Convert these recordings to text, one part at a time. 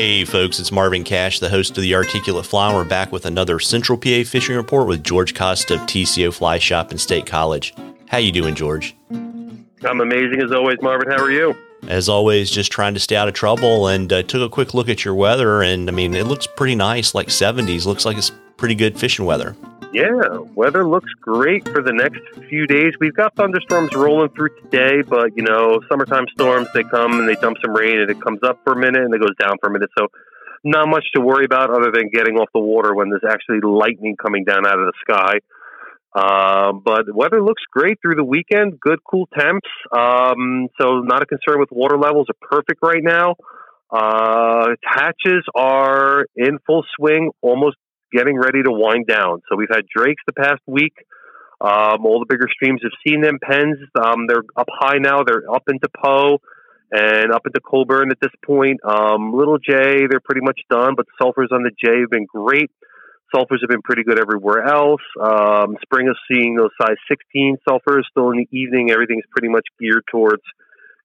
Hey, folks, it's Marvin Cash, the host of the Articulate Fly. We're back with another Central PA fishing report with George Costa of TCO Fly Shop and State College. How you doing, George? I'm amazing as always, Marvin. How are you? As always, just trying to stay out of trouble and uh, took a quick look at your weather. And I mean, it looks pretty nice, like 70s. Looks like it's pretty good fishing weather. Yeah, weather looks great for the next few days. We've got thunderstorms rolling through today, but you know, summertime storms they come and they dump some rain and it comes up for a minute and it goes down for a minute. So not much to worry about other than getting off the water when there's actually lightning coming down out of the sky. Um, but weather looks great through the weekend. Good cool temps. Um, so not a concern with water levels are perfect right now. Uh, hatches are in full swing, almost getting ready to wind down. So we've had drakes the past week. Um, all the bigger streams have seen them. Penns, um, they're up high now. They're up into Poe and up into Coburn at this point. Um, Little J, they're pretty much done, but sulfurs on the J have been great. Sulfurs have been pretty good everywhere else. Um, spring is seeing those size 16 sulfurs. Still in the evening, everything's pretty much geared towards,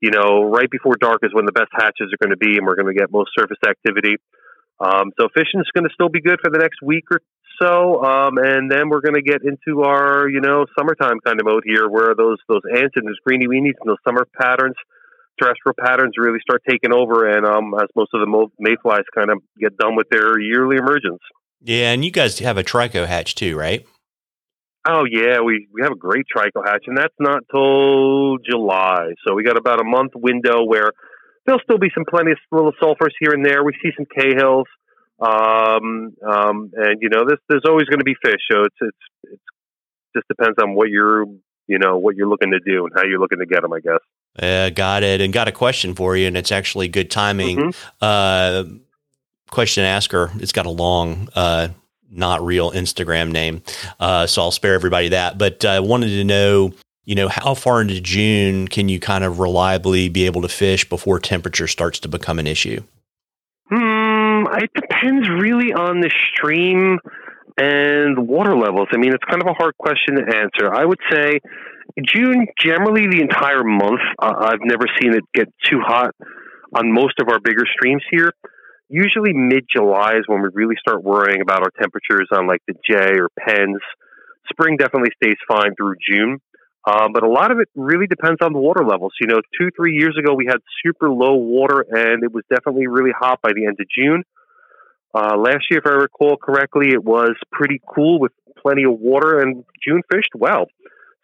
you know, right before dark is when the best hatches are going to be, and we're going to get most surface activity. Um, so fishing is going to still be good for the next week or so, um, and then we're going to get into our you know summertime kind of mode here, where those those ants and those greeny weenies and those summer patterns, terrestrial patterns, really start taking over, and um, as most of the mayflies kind of get done with their yearly emergence. Yeah, and you guys have a trico hatch too, right? Oh yeah, we we have a great trico hatch, and that's not till July. So we got about a month window where there'll still be some plenty of little sulfurs here and there. We see some Cahills, um, um, and you know, there's there's always going to be fish. So it's it's it's just depends on what you're you know what you're looking to do and how you're looking to get them. I guess. Uh, got it, and got a question for you, and it's actually good timing. Mm-hmm. Uh, question asker. It's got a long. Uh, not real Instagram name. Uh, so I'll spare everybody that. But I uh, wanted to know you know, how far into June can you kind of reliably be able to fish before temperature starts to become an issue? Hmm, it depends really on the stream and water levels. I mean, it's kind of a hard question to answer. I would say June, generally the entire month, uh, I've never seen it get too hot on most of our bigger streams here. Usually mid July is when we really start worrying about our temperatures on like the J or Penns. Spring definitely stays fine through June. Um, but a lot of it really depends on the water levels. You know, two, three years ago, we had super low water and it was definitely really hot by the end of June. Uh, last year, if I recall correctly, it was pretty cool with plenty of water and June fished well.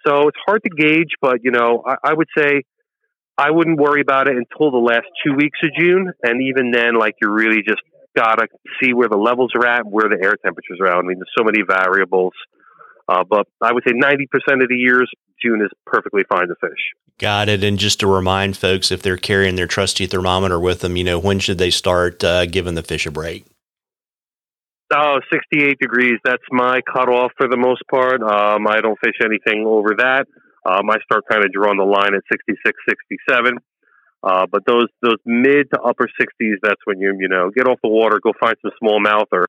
So it's hard to gauge, but, you know, I, I would say I wouldn't worry about it until the last two weeks of June. And even then, like, you really just got to see where the levels are at, where the air temperatures are at. I mean, there's so many variables. Uh, but I would say 90% of the years, June is perfectly fine to fish. Got it. And just to remind folks, if they're carrying their trusty thermometer with them, you know, when should they start uh, giving the fish a break? Oh, 68 degrees. That's my cutoff for the most part. Um, I don't fish anything over that. Um, I start kind of drawing the line at 66, 67. Uh, but those those mid to upper 60s, that's when you you know get off the water, go find some smallmouth, or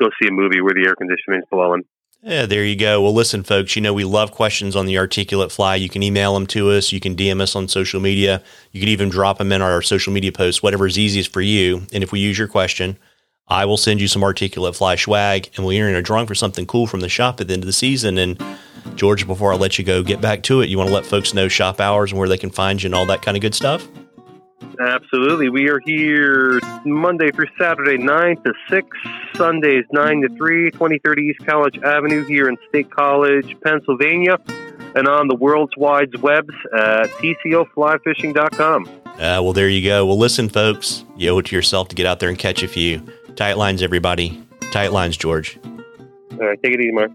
go see a movie where the air conditioning is blowing. Yeah, there you go. Well, listen, folks, you know, we love questions on the articulate fly. You can email them to us. You can DM us on social media. You can even drop them in our social media posts, whatever is easiest for you. And if we use your question, I will send you some articulate fly swag and we'll enter in a drawing for something cool from the shop at the end of the season. And George, before I let you go, get back to it. You want to let folks know shop hours and where they can find you and all that kind of good stuff? Absolutely. We are here Monday through Saturday, 9 to 6, Sundays, 9 to 3, 2030 East College Avenue here in State College, Pennsylvania, and on the world's wide webs at tcoflyfishing.com. Uh, well, there you go. Well, listen, folks, you owe it to yourself to get out there and catch a few. Tight lines, everybody. Tight lines, George. All right, take it easy, Mark.